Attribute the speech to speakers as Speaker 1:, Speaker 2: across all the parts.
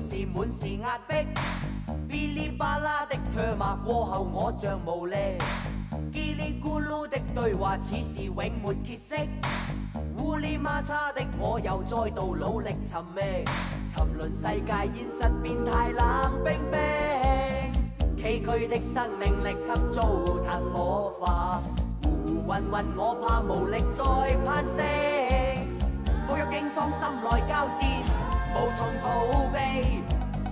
Speaker 1: 是满是压迫，哔哩吧啦的唾骂过后，我像无力。叽里咕噜的对话似是永没结束，乌里妈叉的我又再度努力寻觅，沉沦世界现实变态冷冰冰，崎岖的生命力给糟蹋火化，胡混混我怕无力再攀升，我与警方心内交战。无从逃避，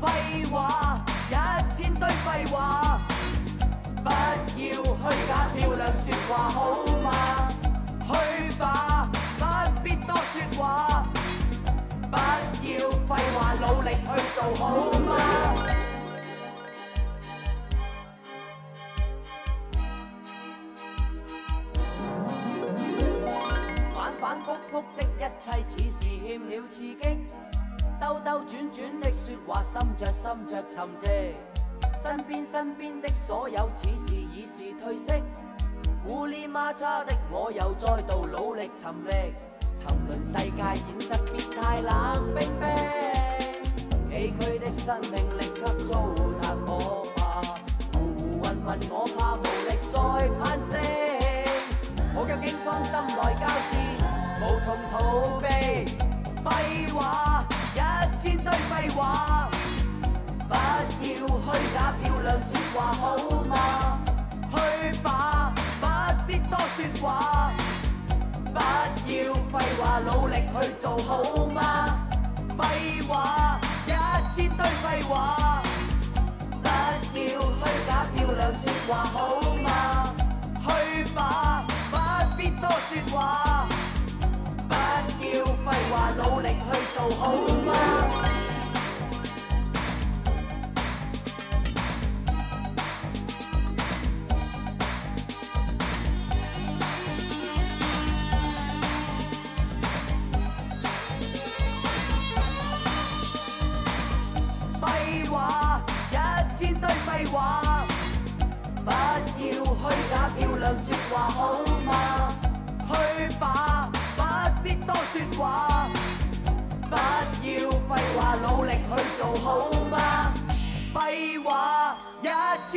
Speaker 1: 废话一千堆废话，不要虚假漂亮说话好吗？去吧，不必多说话，不要废话，努力去做好吗？兜转转的说话，心着心着沉寂，身边身边的所有，此是已是褪色。糊里抹叉的我，又再度努力寻觅，沉沦世界现实别太冷冰冰。崎岖的生命，力刻糟蹋我吧。糊糊混混，我怕无力再攀升。我有警方心内交战，无从逃避。废话。千堆废话，不要虚假漂亮说话好吗？去吧，不必多说话。不要废话，努力去做好吗？废话，一千堆废话。不要虚假漂亮说话好吗？去吧，不必多说话。要废话，努力去做好吗？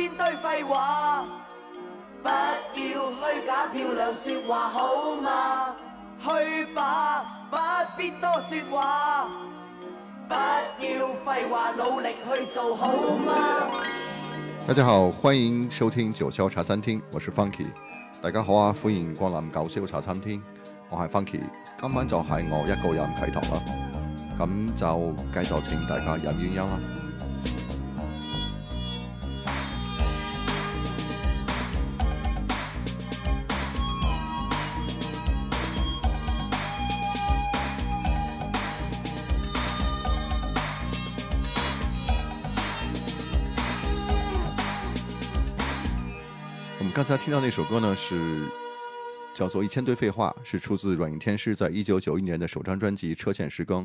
Speaker 1: 堆不要假漂亮
Speaker 2: 大家好，欢迎收听九霄茶餐厅，我是 Funky。大家好啊，欢迎光临九霄茶餐厅，我系 Funky。今晚就系我一个人启堂啦，咁就继续请大家饮鸳鸯啦。
Speaker 3: 大听到那首歌呢，是叫做《一千堆废话》，是出自软硬天师在1991年的首张专辑《车线时更》，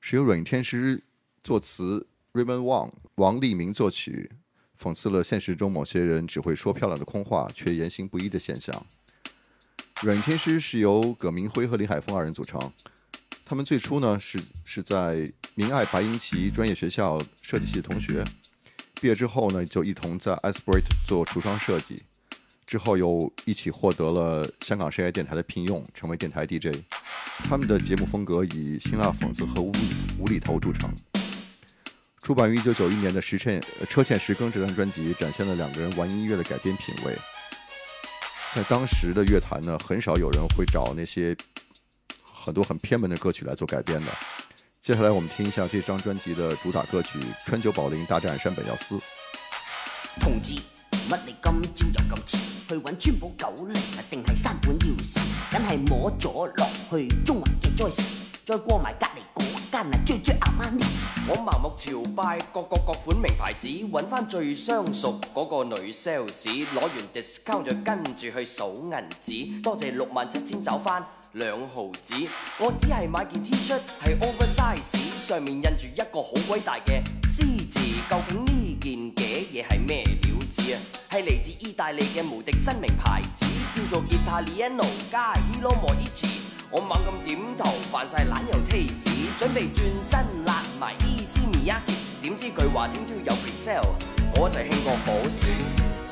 Speaker 3: 是由软硬天师作词，Raymond w a n g 王立明作曲，讽刺了现实中某些人只会说漂亮的空话却言行不一的现象。软硬天师是由葛明辉和林海峰二人组成，他们最初呢是是在明爱白英奇专业学校设计系的同学，毕业之后呢就一同在 e s p i r e 做橱窗设计。之后又一起获得了香港商业电台的聘用，成为电台 DJ。他们的节目风格以辛辣讽刺和无无厘头著称。出版于1991年的《时辰车欠时更》这张专辑，展现了两个人玩音乐的改编品味。在当时的乐坛呢，很少有人会找那些很多很偏门的歌曲来做改编的。接下来我们听一下这张专辑的主打歌曲《川久保玲大战山本耀司》。你去揾川寶九零啊，定係三本要匙，梗係摸咗落去中環嘅灾市，再過埋隔離嗰間啊，追追阿媽。我盲目朝拜各個各款名牌子，揾翻最相熟嗰個女 sales，攞完 discount 就跟住去數銀紙，多謝六萬七千找翻兩毫子。我只係買件 T-shirt，係 oversize 上面印住一個好鬼大嘅 C 字，究竟呢件嘅嘢係咩料子啊？係嚟自意大利嘅無敵新名牌，子叫做
Speaker 4: g i a n l a n o 加伊羅莫伊茨。我猛咁點頭，扮晒懶又 taste，準備轉身甩埋伊斯米亞。點知佢話听朝有 pre sale，我就兴过個好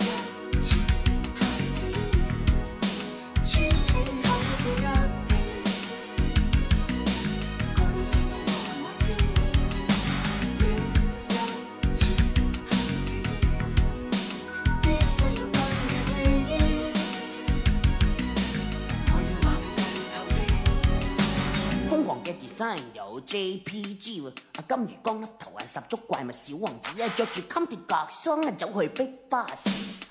Speaker 4: JPG 喎，阿金鱼缸粒头啊，十足怪物，小王子啊着住 Comtig 双啊走去 Big Bus，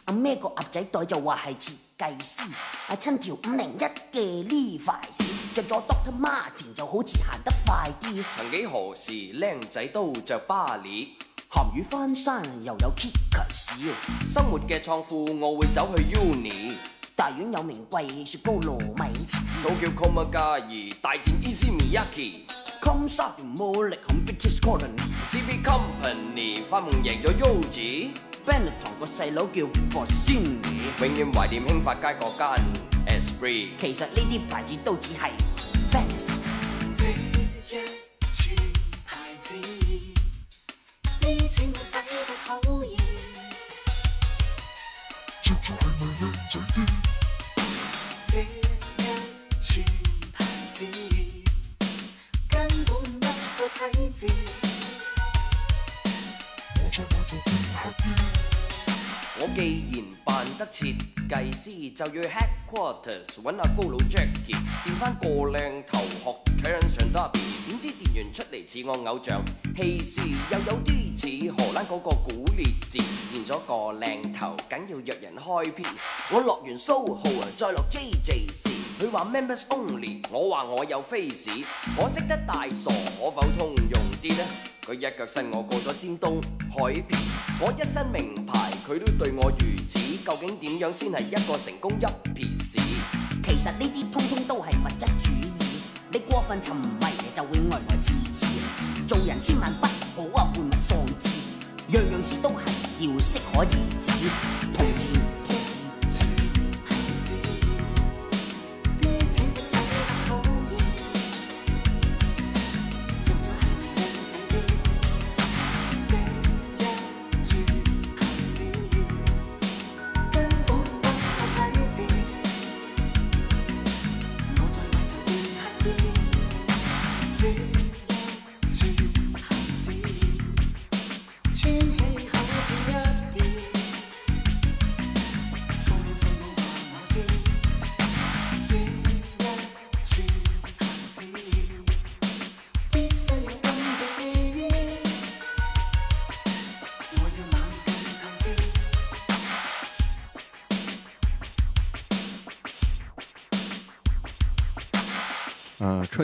Speaker 4: 阿咩个鸭仔袋就话系设计师，阿亲条五零一嘅呢块 s 着咗 Doctor m a r t i n 就好似行得快啲。
Speaker 5: 曾几何时，
Speaker 4: 靓
Speaker 5: 仔都着巴厘，咸鱼翻山又有 Kickers，生活嘅创富我会走去 Uni，大院有名贵雪糕糯米糍，都叫 k o m a g a i 大战 Ezmiyaki。其实呢啲牌子都只系。
Speaker 6: 我既然扮得设计师，就要 headquarters 揾下高佬 Jackie，变翻个靓头，学取人上搭配。支电源出嚟似我偶像，氣勢又有啲似荷兰嗰个古列治，變咗个靓头，紧要约人开片。我落完 s o h 啊，再落 JJC，佢话 Members Only，我话我有 Face，我识得大傻可否通用啲呢？佢一脚伸我过咗尖东海边，我一身名牌，佢都对我如此，究竟点样先系一个成功一撇屎？
Speaker 4: 其实呢啲通通都系物质主义，你过分沉迷。就会呆呆痴痴。做人千万不可啊，换物丧志，样样事都系要适可而止。从此。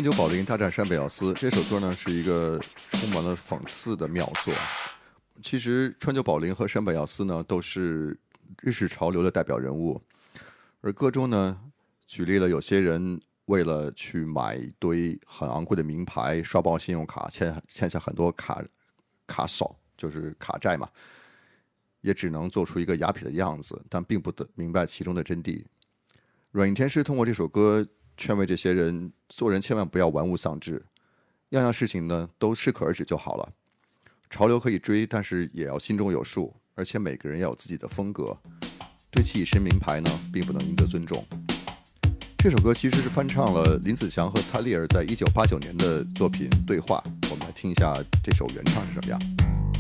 Speaker 3: 川久保玲大战山本耀司这首歌呢，是一个充满了讽刺的妙作。其实川久保玲和山本耀司呢，都是日式潮流的代表人物。而歌中呢，举例了有些人为了去买一堆很昂贵的名牌，刷爆信用卡，欠欠下很多卡卡少，就是卡债嘛，也只能做出一个雅痞的样子，但并不得明白其中的真谛。软硬天师通过这首歌。劝慰这些人，做人千万不要玩物丧志，样样事情呢都适可而止就好了。潮流可以追，但是也要心中有数，而且每个人要有自己的风格。对其一身名牌呢，并不能赢得尊重。这首歌其实是翻唱了林子祥和蔡丽儿在一九八九年的作品《对话》，我们来听一下这首原唱是什么样。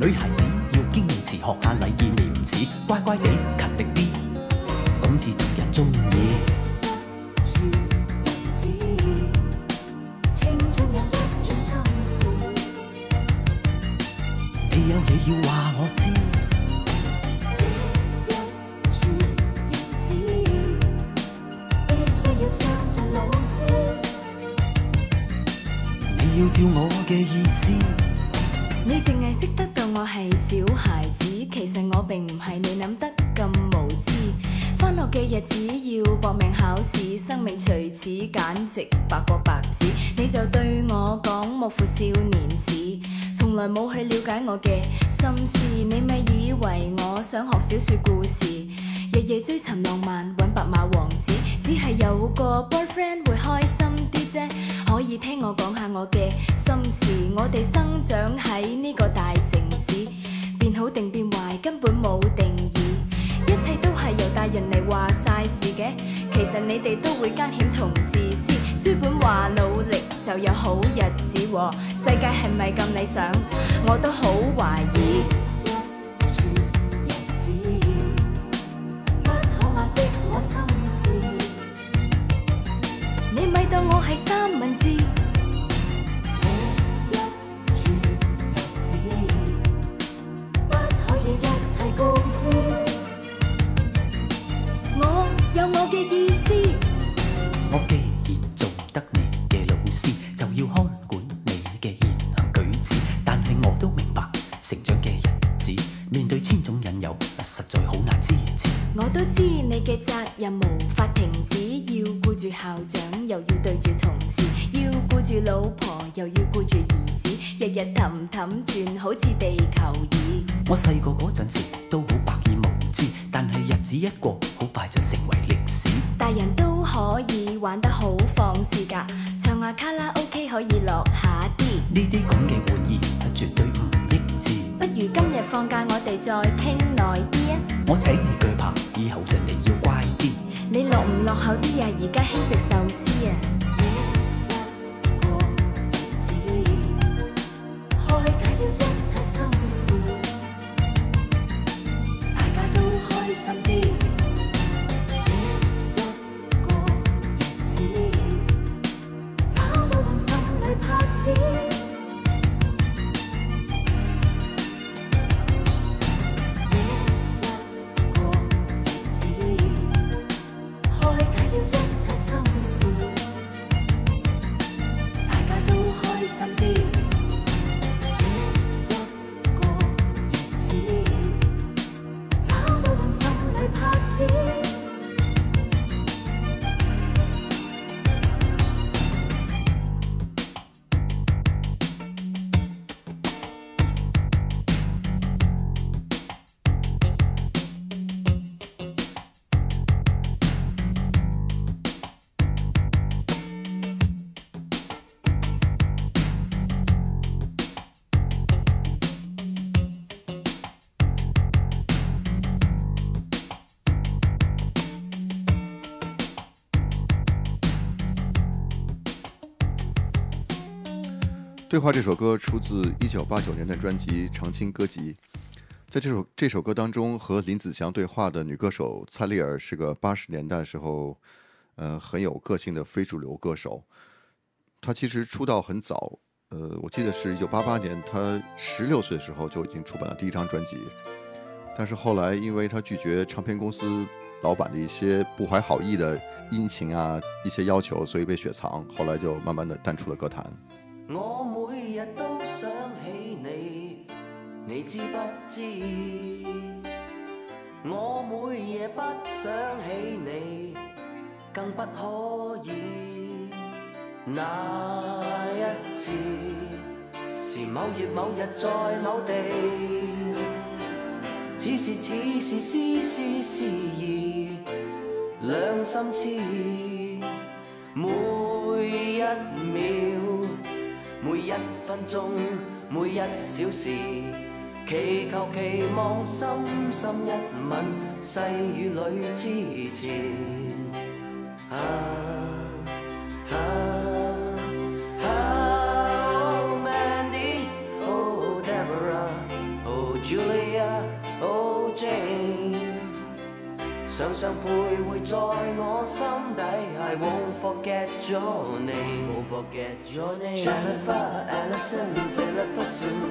Speaker 7: 女孩子要矜持学下。
Speaker 3: 《对话》这首歌出自1989年的专辑《长青歌集》。在这首这首歌当中，和林子祥对话的女歌手蔡丽尔是个80年代时候，呃很有个性的非主流歌手。她其实出道很早，呃我记得是1988年，她16岁的时候就已经出版了第一张专辑。但是后来因为她拒绝唱片公司老板的一些不怀好意的殷勤啊一些要求，所以被雪藏，后来就慢慢的淡出了歌坛。我每日都想起你，你知不知？我每夜不想起你，更不可以。那一次是某月某日在某地，此时此时丝丝丝意，两心痴，每一秒。一分钟，每一小时，祈求、期望，深深一吻，细雨里痴缠。常常徘徊在我心底，I won't forget your name。Won't forget your name。Jennifer Aniston, Philippa Sue,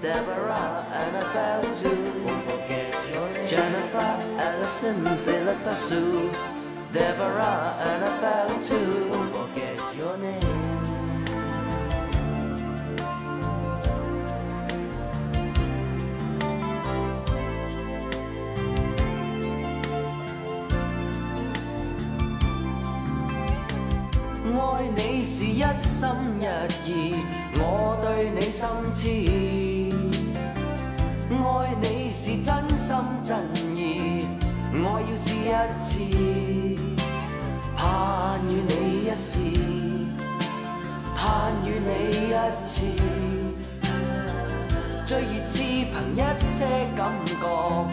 Speaker 3: Deborah Annabelle too. Won't forget your name. Jennifer Aniston, Philippa Sue, Deborah Annabelle too. Won't forget your name. 是一心一意，我对你心痴。爱你是真心真意，我要试一次。盼与你一次，盼与你一次。最热炽凭一些感觉，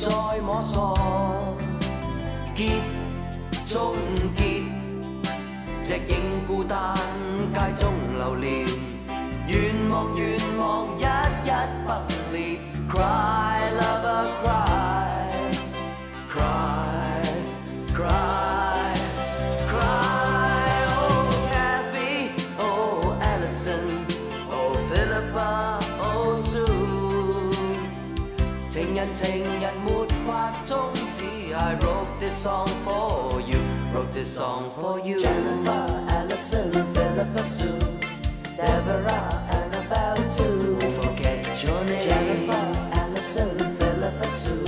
Speaker 3: 再摸索，结终结。只影孤单，街中流连，愿望愿望一一分裂。Cry, love, cry, cry, cry, cry. Oh a p p y oh Allison, oh Philippa, oh Sue. 情人情人没法终止。I wrote this song for. this song for you. Jennifer, Allison, Philippa Sue, Deborah, Annabelle, about forget your name. Jennifer, Allison, Philippa Sue,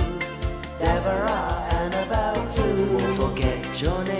Speaker 3: Deborah, Annabelle, about forget your name.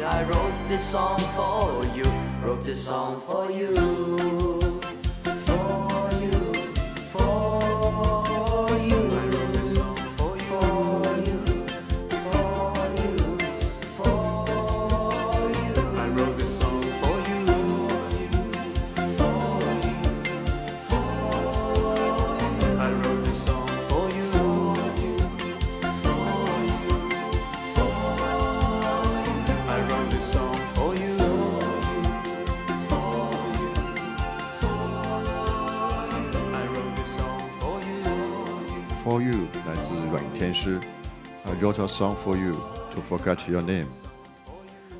Speaker 3: and wrote this song for you, wrote this song for you. For you，来自软硬天师。I wrote a song for you to forget your name。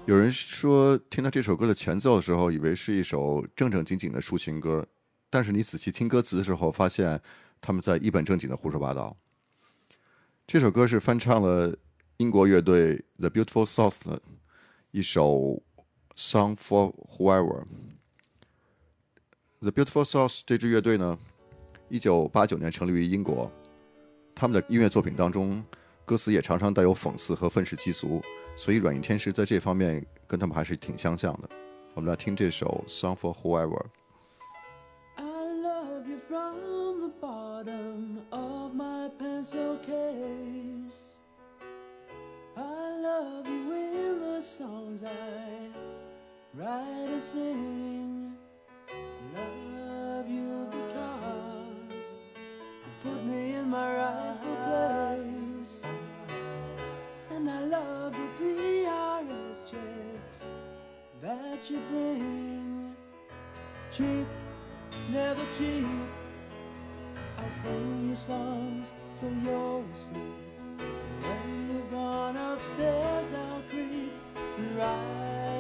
Speaker 3: 有人说，听到这首歌的前奏的时候，以为是一首正正经经的抒情歌，但是你仔细听歌词的时候，发现他们在一本正经的胡说八道。这首歌是翻唱了英国乐队 The Beautiful South 的一首《Song for Whoever》。The Beautiful South 这支乐队呢，一九八九年成立于英国。他们的音乐作品当中，歌词也常常带有讽刺和愤世嫉俗，所以软硬天师在这方面跟他们还是挺相像的。我们来听这首《Song for Whoever》。my rightful place. And I love the PRS checks that you bring. Cheap, never cheap. I'll sing you songs till you're asleep. When you've gone upstairs, I'll creep and ride.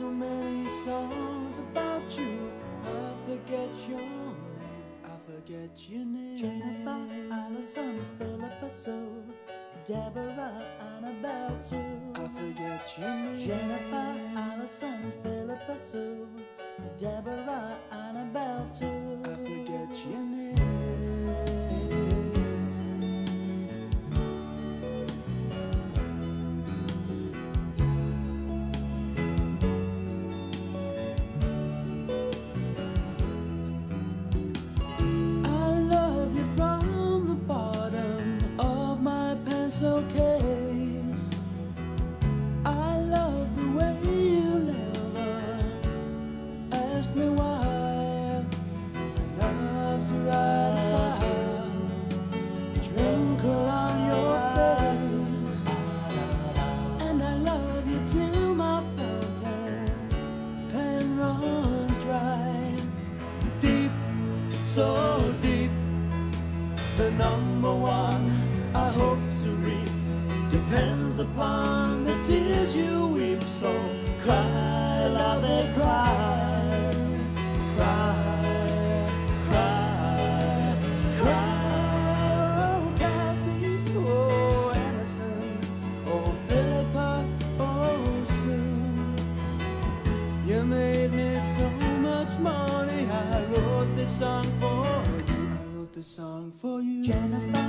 Speaker 3: so many songs about you. I forget your name, I forget your name. Jennifer, Allison, Philippa Sue, Deborah, Annabelle Sue. I forget your name. Jennifer, Allison, Philippa Sue, Deborah, Annabelle Sue. I forget your name.
Speaker 8: the number one I hope to reap depends upon the tears you weep. So cry, love, and cry, cry, cry, cry. Oh, Kathy, oh, oh, oh, Sue. You made me so much money. I wrote this song for you. I wrote this song for you. Jennifer.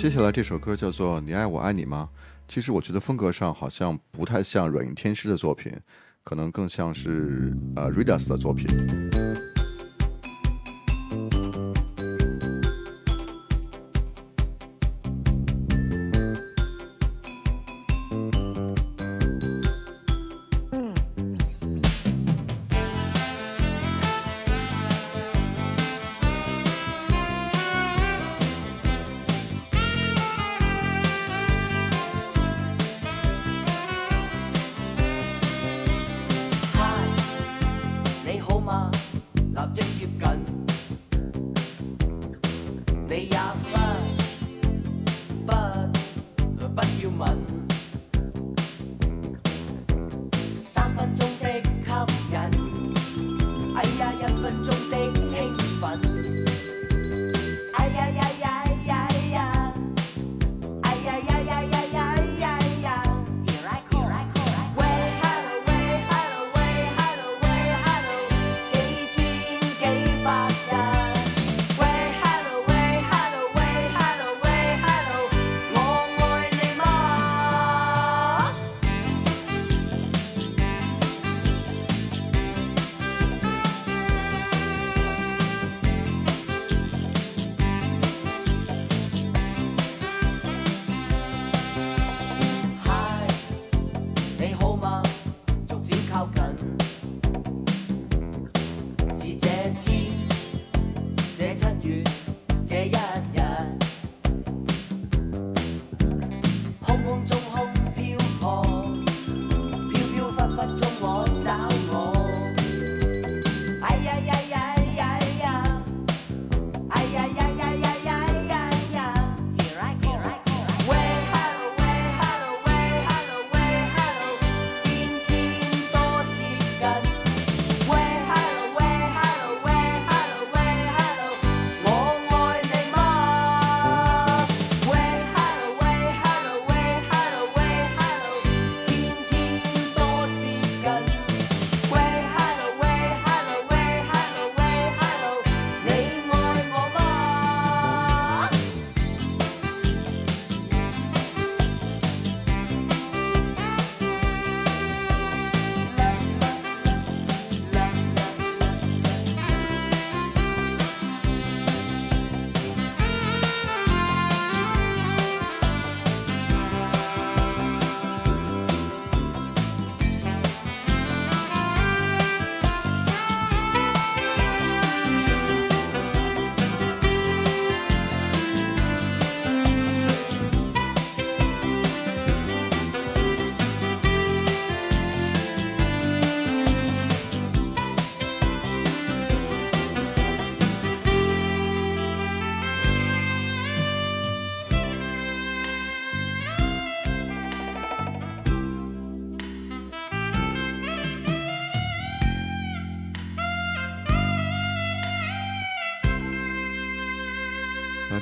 Speaker 3: 接下来这首歌叫做《你爱我爱你吗》？其实我觉得风格上好像不太像软硬天师的作品，可能更像是呃 Ridas 的作品。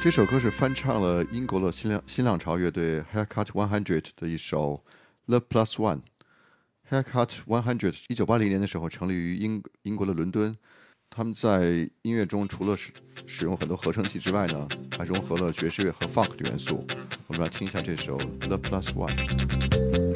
Speaker 3: 这首歌是翻唱了英国的新新浪潮乐队 Haircut One Hundred 的一首《The Plus One》。Haircut One Hundred 一九八零年的时候成立于英英国的伦敦，他们在音乐中除了使使用很多合成器之外呢，还融合了爵士乐和 Funk 的元素。我们来听一下这首《The Plus One》。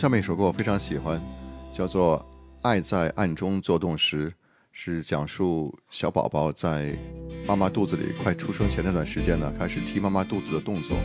Speaker 3: 下面一首歌我非常喜欢，叫做《爱在暗中做动时》，是讲述小宝宝在妈妈肚子里快出生前那段时间呢，开始踢妈妈肚子的动作。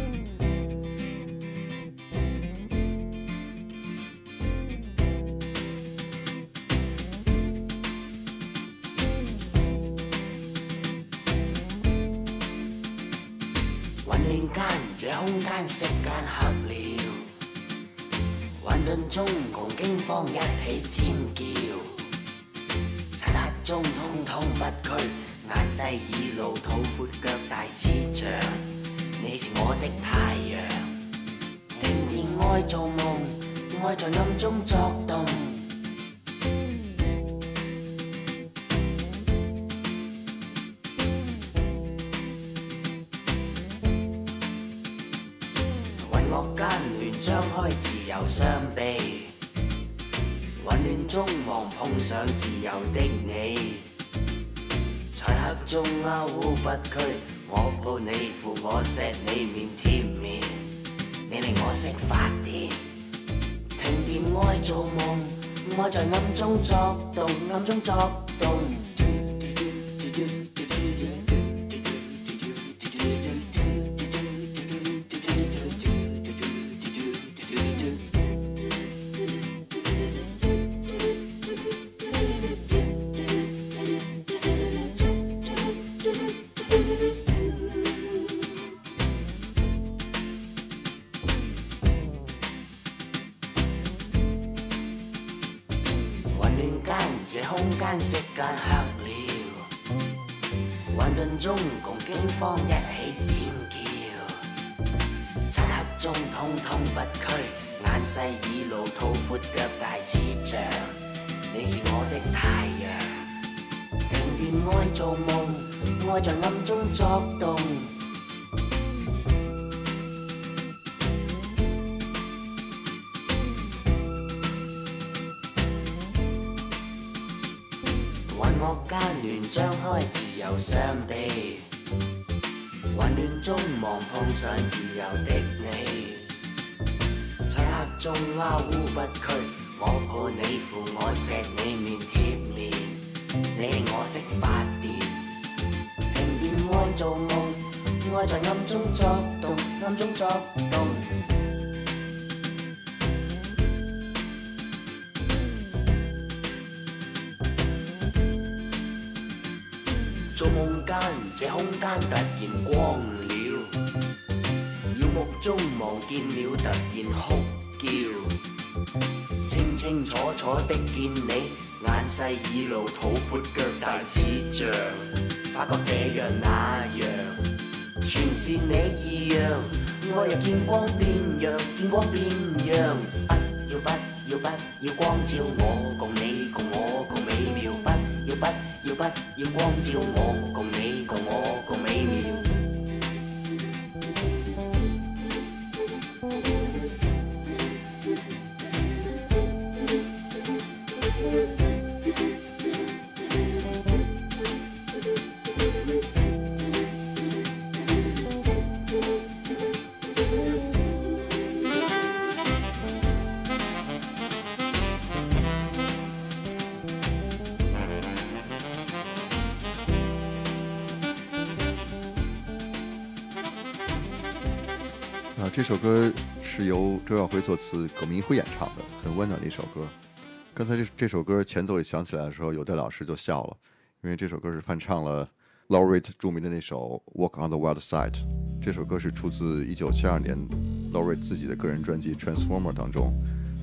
Speaker 9: 想自由的你，漆黑中拉捞不屈。我抱你扶我，锡你面贴面，你我识发电。平电爱做梦，爱在暗中作动，暗中作动。做梦间，这空间突然光了。中望见了，突然哭叫，清清楚楚的见你，眼细耳露，土阔脚大似象，发觉这样那样，全是你异样，我又见光变样，见光变样，不要不要不要光照我，共你共我共美妙，不要不要不要光照我，共你共我共美妙。
Speaker 3: 这首歌是由周耀辉作词，葛明辉演唱的，很温暖的一首歌。刚才这这首歌前奏一响起来的时候，有的老师就笑了，因为这首歌是翻唱了 Laurie 著名的那首《Walk on the Wild Side》。这首歌是出自1972年 Laurie 自己的个人专辑《Transformer》当中，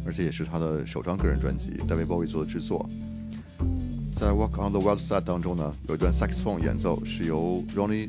Speaker 3: 而且也是他的首张个人专辑，David Bowie 做的制作。在《Walk on the Wild Side》当中呢，有一段 saxophone 演奏是由 Ronnie。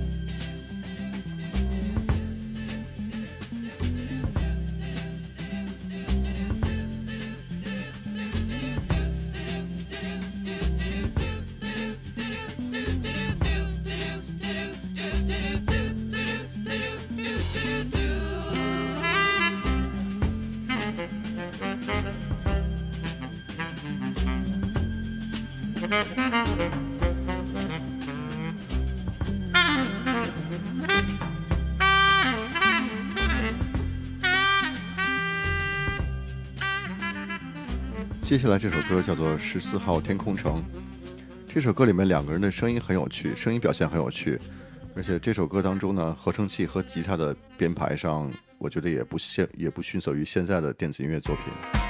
Speaker 3: 接下来这首歌叫做《十四号天空城》，这首歌里面两个人的声音很有趣，声音表现很有趣，而且这首歌当中呢，合成器和吉他的编排上，我觉得也不逊也不逊色于现在的电子音乐作品。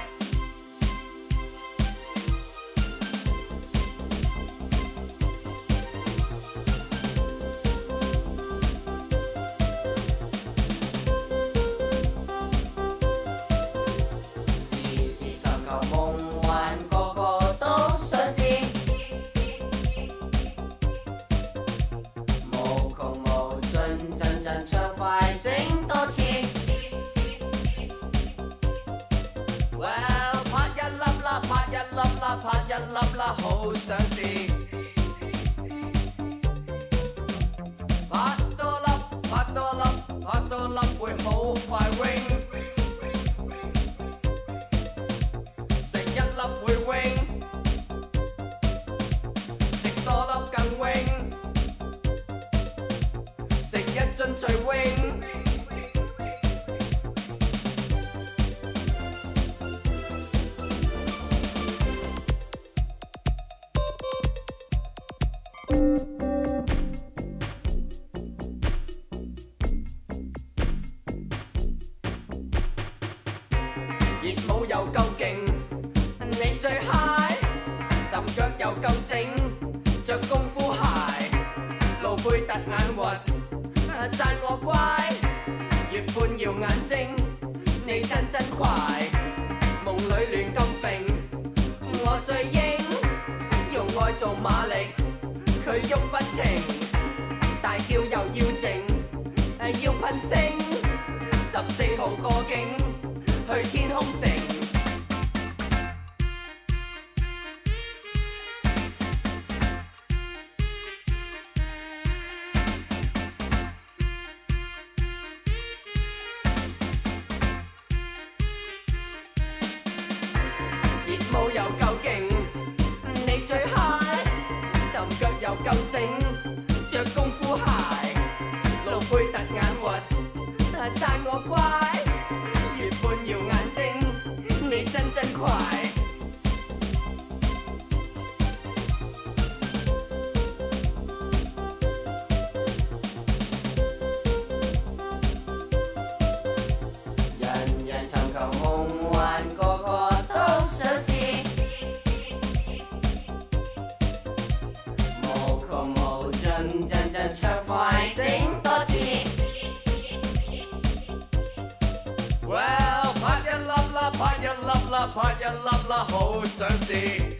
Speaker 9: 拍一粒粒好想试。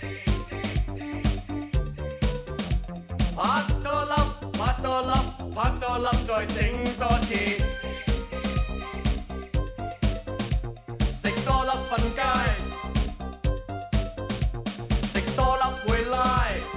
Speaker 9: 拍多粒，拍多粒，拍多粒再整多次。食多粒瞓街，食多粒会拉。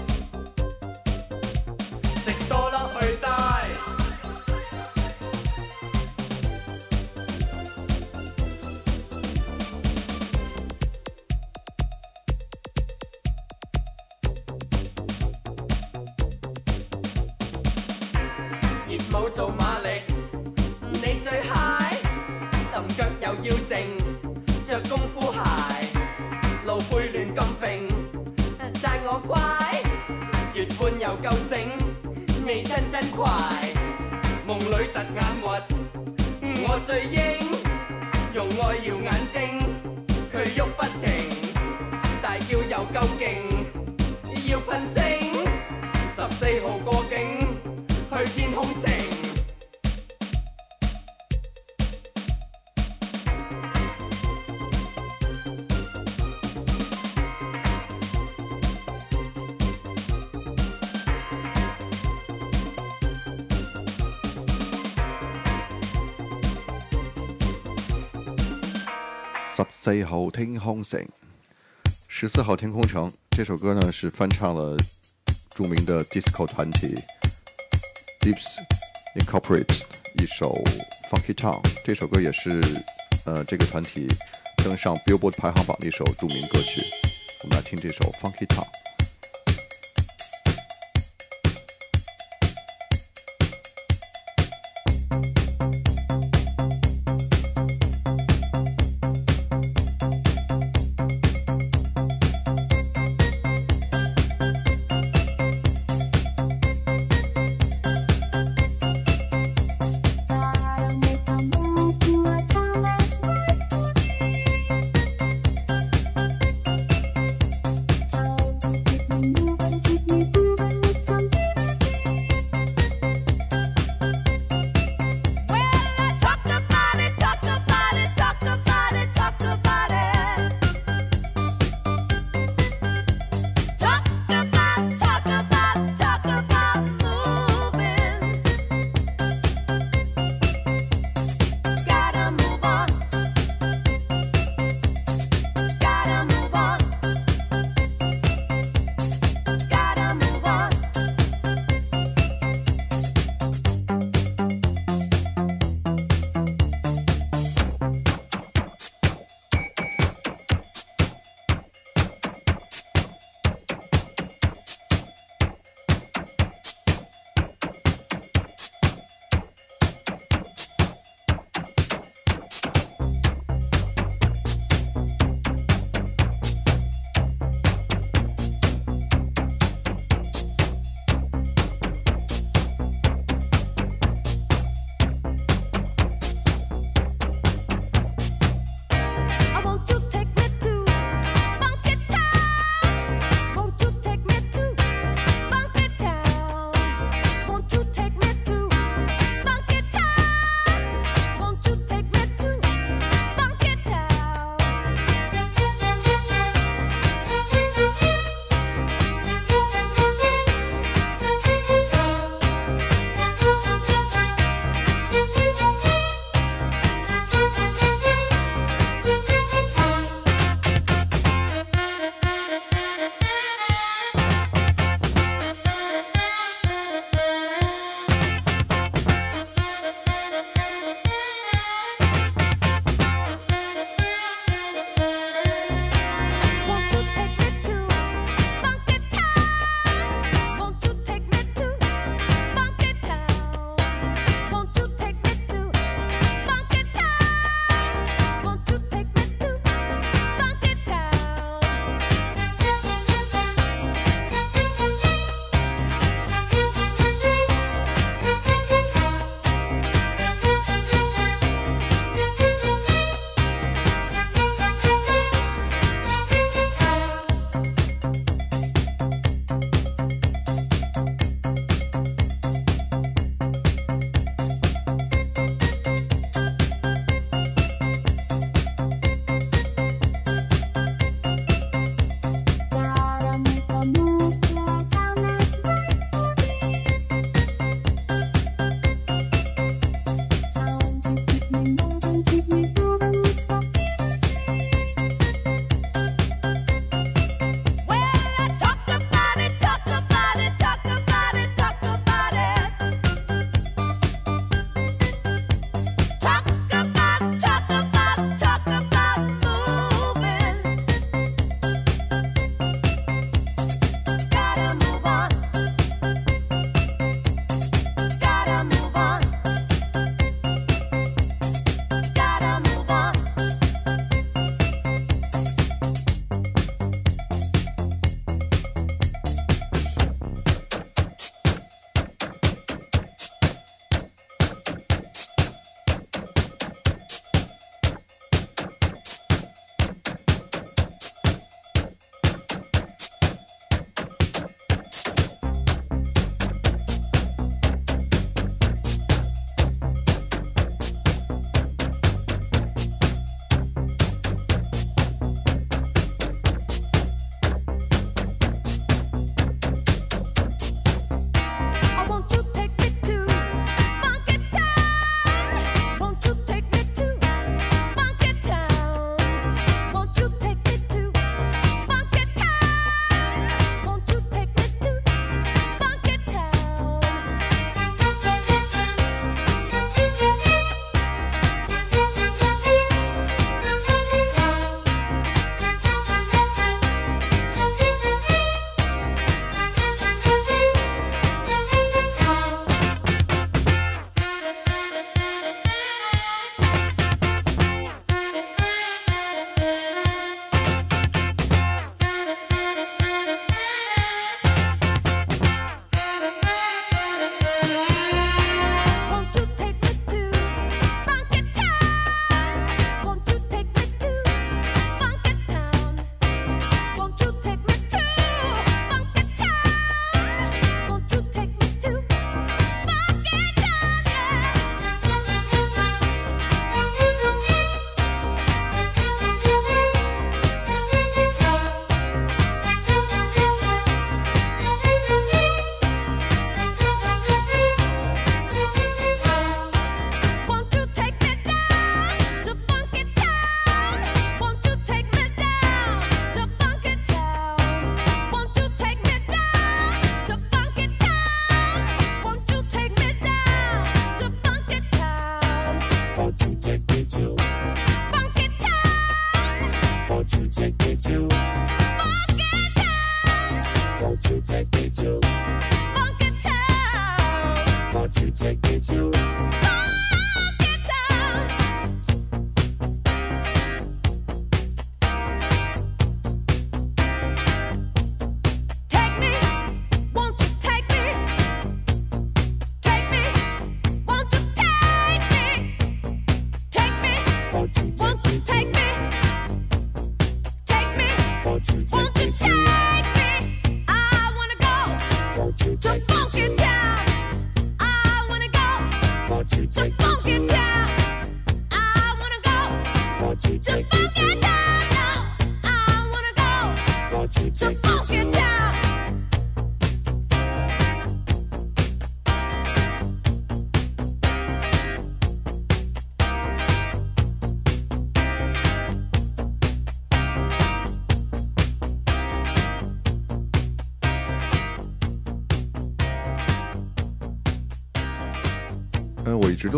Speaker 3: ，hong 号天空城。十四号天空城这首歌呢，是翻唱了著名的 disco 团体 Deeps Incorpore a t 一首 Funky Town。这首歌也是呃这个团体登上 Billboard 排行榜的一首著名歌曲。我们来听这首 Funky Town。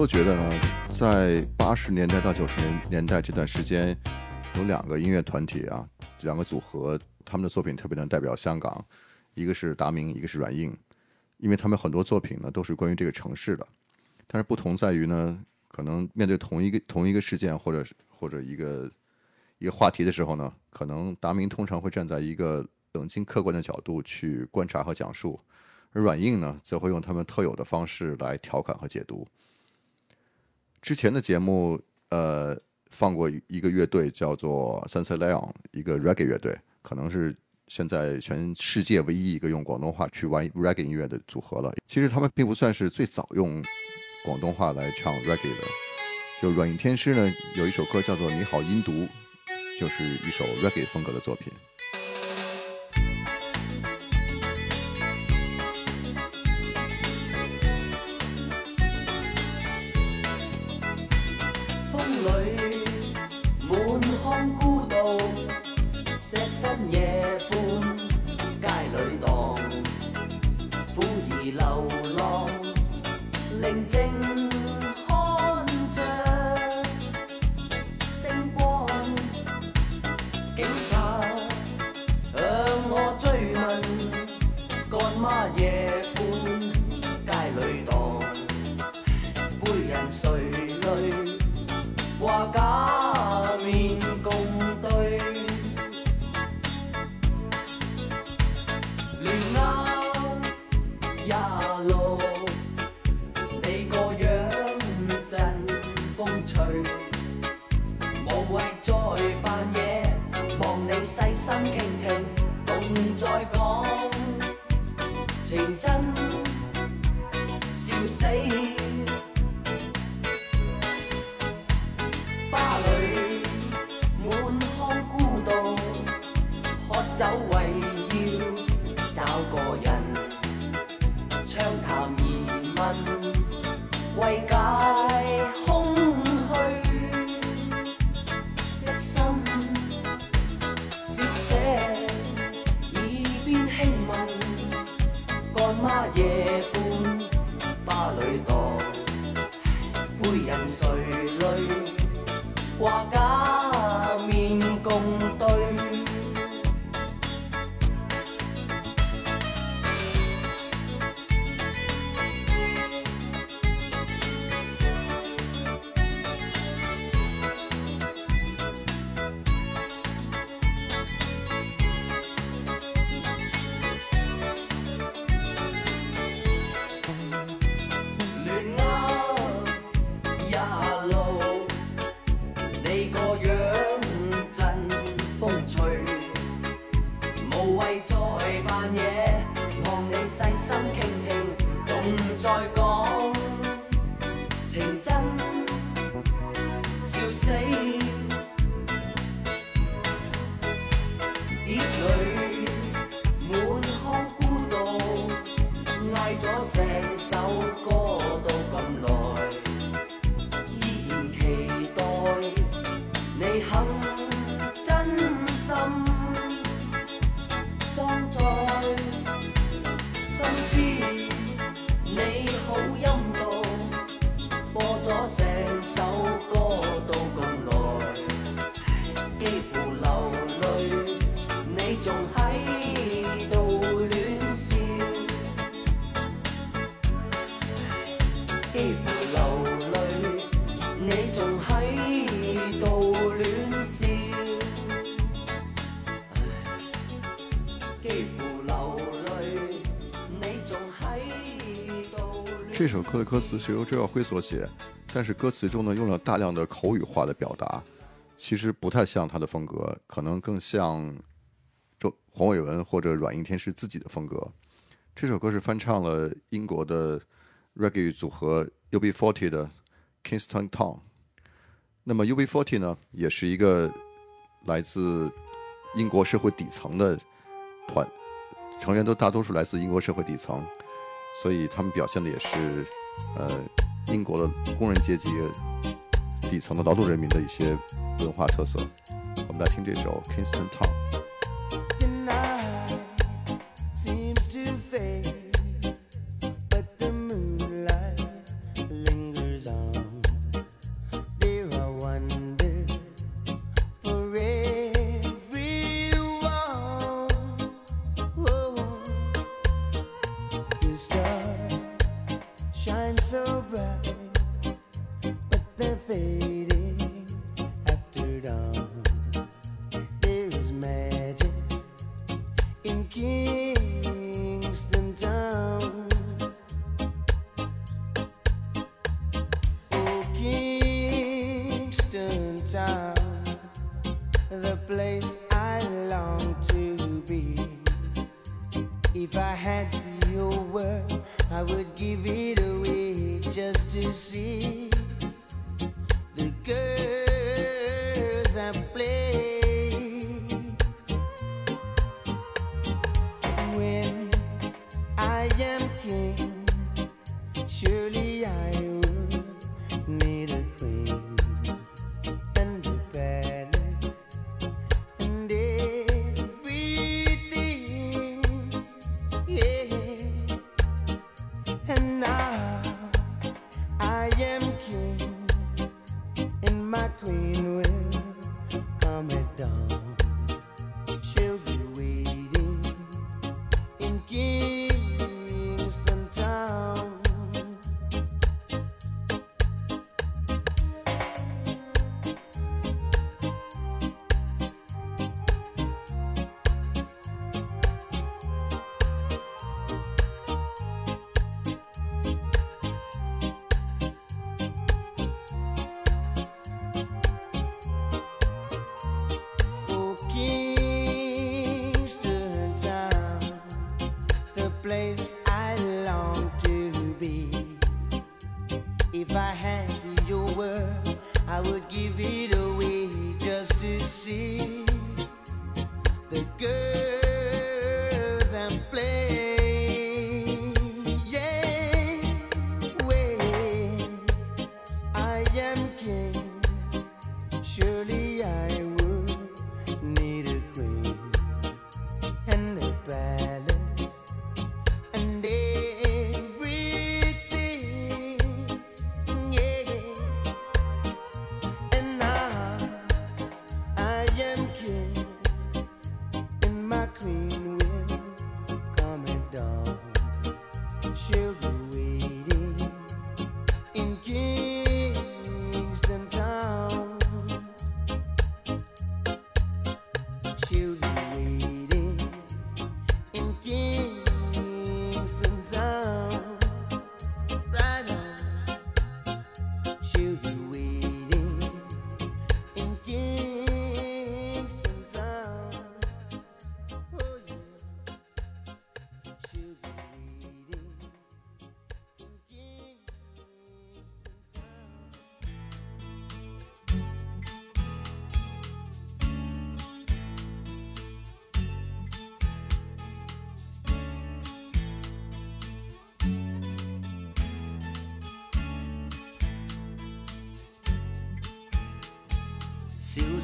Speaker 3: 觉得呢，在八十年代到九十年年代这段时间，有两个音乐团体啊，两个组合，他们的作品特别能代表香港。一个是达明，一个是软硬。因为他们很多作品呢，都是关于这个城市的。但是不同在于呢，可能面对同一个同一个事件，或者或者一个一个话题的时候呢，可能达明通常会站在一个冷静客观的角度去观察和讲述，而软硬呢，则会用他们特有的方式来调侃和解读。之前的节目，呃，放过一个乐队叫做 s e n s e Leon，一个 reggae 乐队，可能是现在全世界唯一一个用广东话去玩 reggae 音乐的组合了。其实他们并不算是最早用广东话来唱 reggae 的，就软硬天师呢，有一首歌叫做《你好音读》，就是一首 reggae 风格的作品。
Speaker 10: Lord. 吹。
Speaker 3: 的歌词是由周耀辉所写，但是歌词中呢用了大量的口语化的表达，其实不太像他的风格，可能更像周黄伟文或者软硬天师自己的风格。这首歌是翻唱了英国的 Reggae 组合 UB40 的 Kingston Town。那么 UB40 呢，也是一个来自英国社会底层的团，成员都大多数来自英国社会底层，所以他们表现的也是。呃，英国的工人阶级底层的劳动人民的一些文化特色，我们来听这首《Kingston Town》。
Speaker 11: king.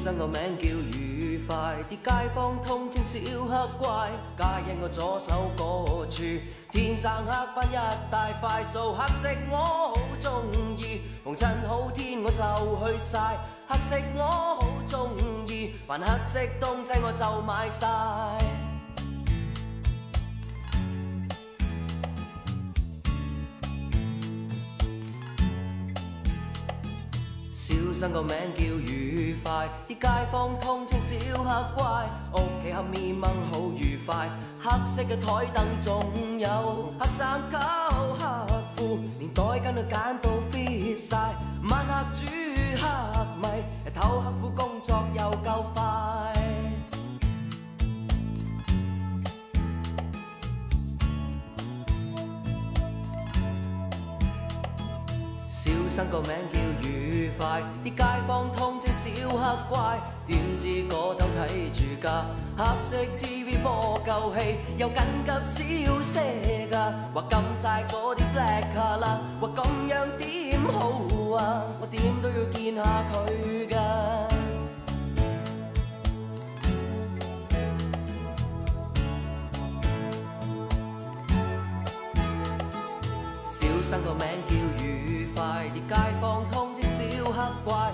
Speaker 11: 生个名叫愉快，啲街坊通称小黑怪。皆因我左手嗰处天生黑斑一大块，素黑色我好中意。逢趁好天我就去晒，黑色我好中意，还黑色东西我就买晒。小生个名叫愉。快，啲街坊通稱小黑怪。屋企黑面掹好愉快，黑色嘅台凳仲有黑衫、扣黑褲，連袋巾都揀到 fit 晚黑煮黑米，日頭黑苦工作又夠快。小生個名叫愉快，啲街坊。小黑怪，点知个头睇住架？黑色 TV 放够戏，又紧急消息噶。话禁晒嗰啲 black c 啦，话咁样点好啊？我点都要见下佢噶。小生个名叫愉快，啲街坊通知小黑怪。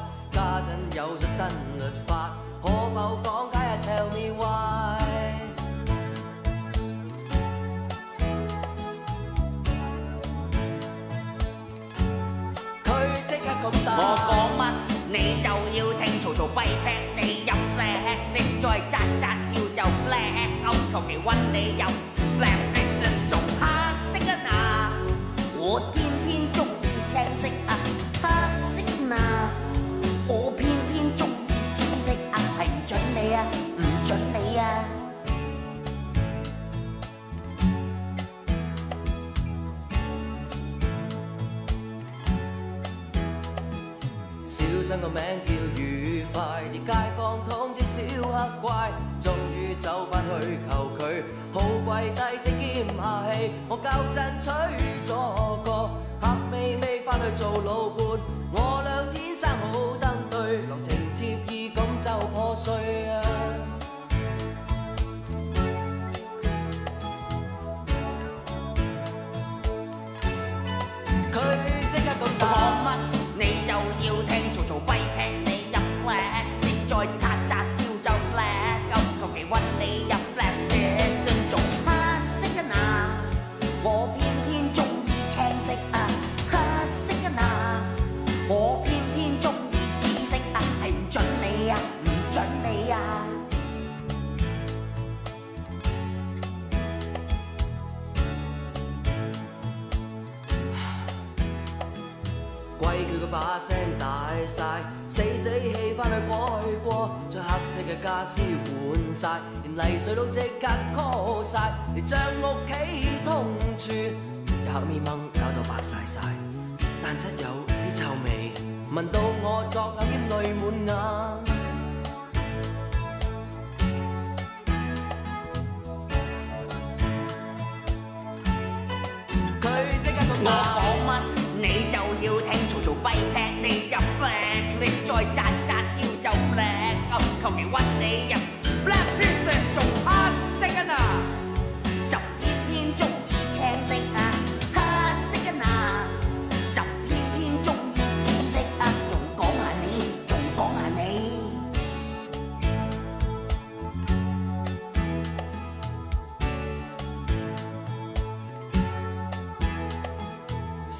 Speaker 11: 有咗新律法，可否講解啊？Tell me why。佢即刻
Speaker 12: 答，我講乜你就要聽，嘈嘈閉劈你又叻，你再扎扎跳就叻。我好奇問你又叻，人生中黑色啊，我偏偏中意青色啊，黑色啊。我偏偏中意知识啊，系唔准你啊，唔准你啊！
Speaker 11: 小生个名叫愉快，啲街坊统称小黑怪。终于走翻去求佢，好跪低先兼下气，我交真取咗个。合美美翻去做老伴，我俩天生好登对，浓情炽意咁就破碎。啊！佢即刻要
Speaker 12: 讲你就要。
Speaker 11: 把声大晒，死死气翻去改过，将黑色嘅家私换晒，连泥水都即刻 call 晒，连将屋企通处黑咪蒙搞到白晒晒，但真有啲臭味，闻到我昨夜兼泪满眼。佢即刻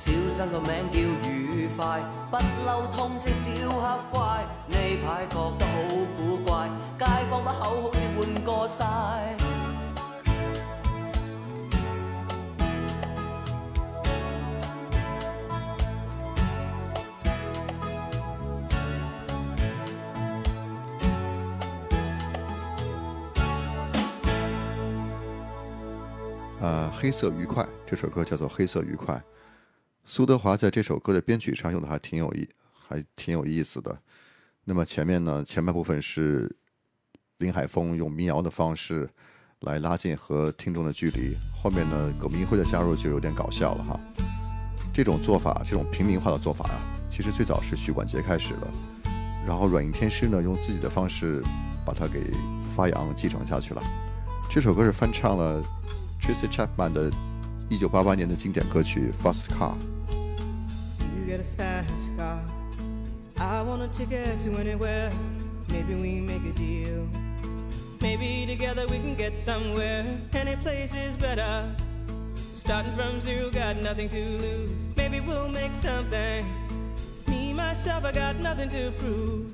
Speaker 11: 小生个名叫愉快，不嬲通吃小黑怪。呢排觉得好古怪，街坊把口好似换过晒。
Speaker 3: 黑色愉快这首歌叫做《黑色愉快》。苏德华在这首歌的编曲上用的还挺有意，还挺有意思的。那么前面呢，前半部分是林海峰用民谣的方式来拉近和听众的距离，后面呢，葛明辉的加入就有点搞笑了哈。这种做法，这种平民化的做法呀，其实最早是许冠杰开始了，然后软硬天师呢用自己的方式把它给发扬、继承下去了。这首歌是翻唱了 Tracy Chapman 的。一九八八年的经典歌曲《Fast I want a ticket to anywhere. Maybe we make a deal. Maybe together we can get somewhere. Any place is better. Starting from zero, got nothing to lose. Maybe we'll make something. Me, myself, I got nothing to prove.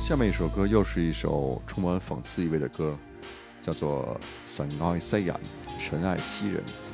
Speaker 3: 下面一首歌又是一首充满讽刺意味的歌，叫做《塞奥塞亚》。纯爱西人。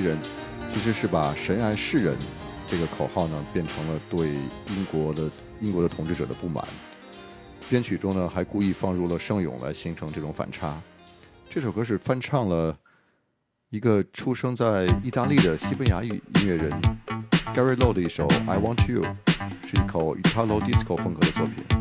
Speaker 3: 人其实是把“神爱世人”这个口号呢，变成了对英国的英国的统治者的不满。编曲中呢，还故意放入了圣咏来形成这种反差。这首歌是翻唱了一个出生在意大利的西班牙语音乐人 Gary l o w e 的一首《I Want You》，是一口 Italo Disco 风格的作品。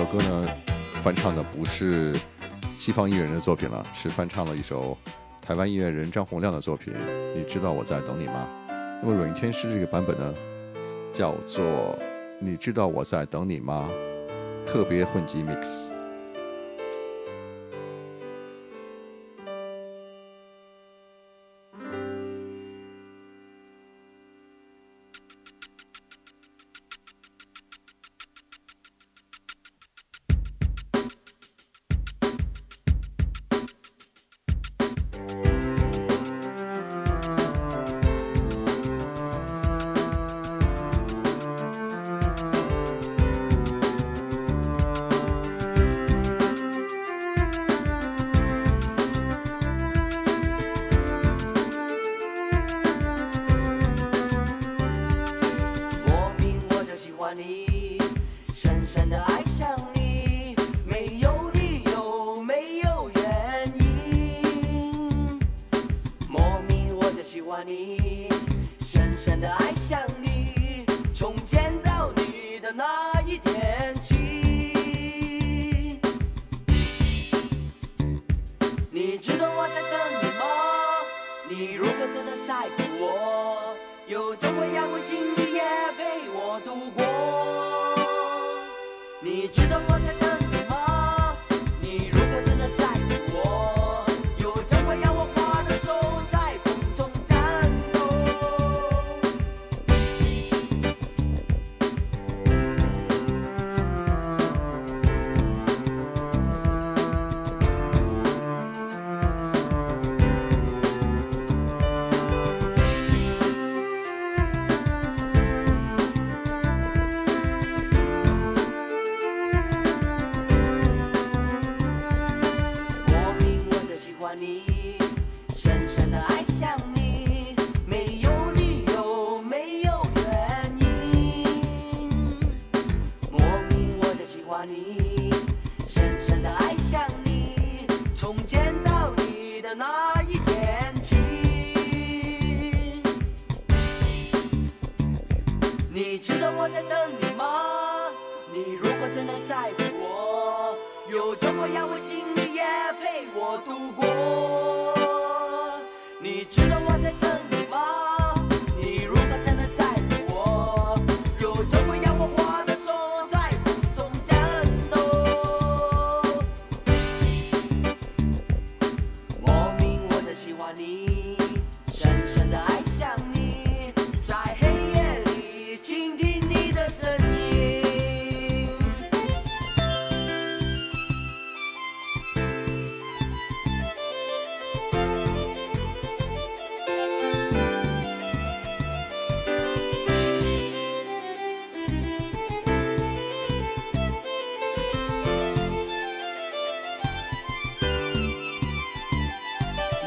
Speaker 3: 这首歌呢，翻唱的不是西方音乐人的作品了，是翻唱了一首台湾音乐人张洪量的作品。你知道我在等你吗？那么软银天师这个版本呢，叫做《你知道我在等你吗》，特别混集 mix。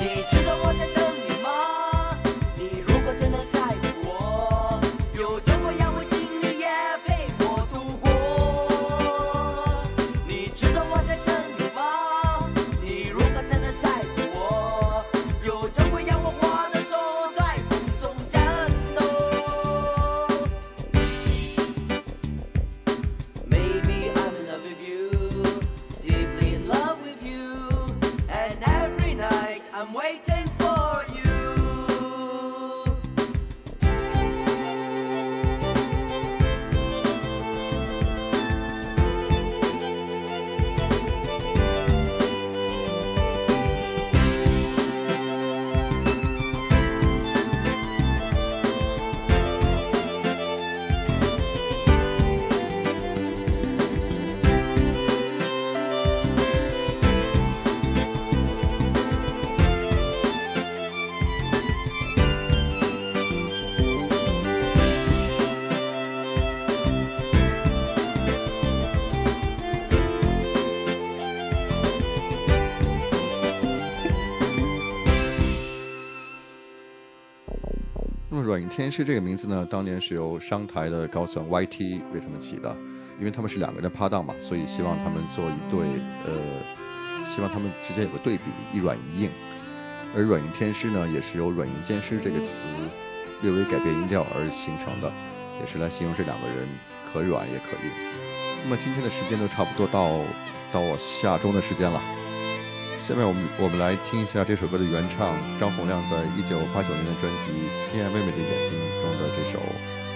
Speaker 11: 你。
Speaker 3: 软硬天师这个名字呢，当年是由商台的高层 YT 为他们起的，因为他们是两个人的搭档嘛，所以希望他们做一对，呃，希望他们之间有个对比，一软一硬。而软硬天师呢，也是由软硬兼施这个词略微改变音调而形成的，也是来形容这两个人可软也可硬。那么今天的时间就差不多到到我下周的时间了。下面我们我们来听一下这首歌的原唱张洪亮在一九八九年的专辑《心爱妹妹的眼睛》中的这首《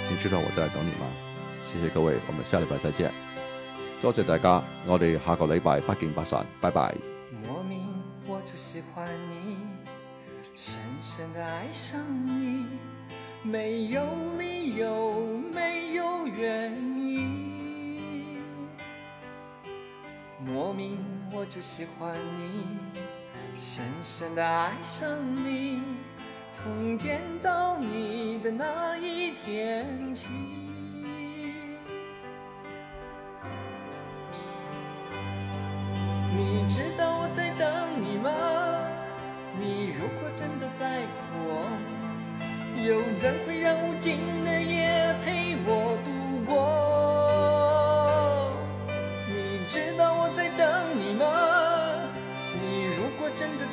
Speaker 3: 你知道我在等你吗》？谢谢各位，我们下礼拜再见。多谢大家，我哋下个礼拜不见不散，拜拜。莫莫名名。我就喜欢你，你，深深的爱上没没
Speaker 11: 有有理由，原因。我就喜欢你，深深的爱上你，从见到你的那一天起。你知道我在等你吗？你如果真的在乎我，又怎会让无尽的夜陪我度过？你知道。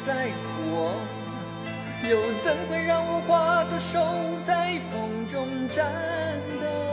Speaker 11: 在乎我，又怎会让我花的手在风中颤抖？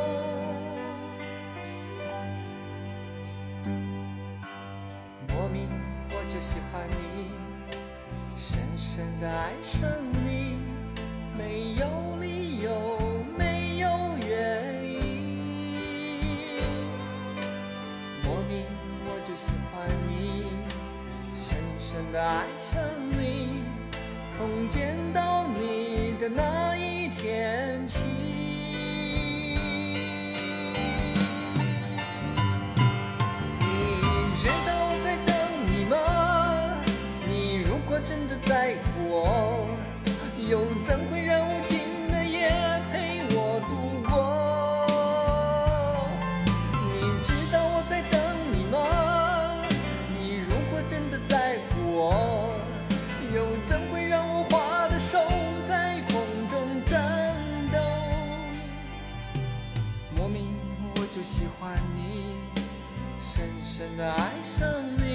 Speaker 11: 真的爱上你。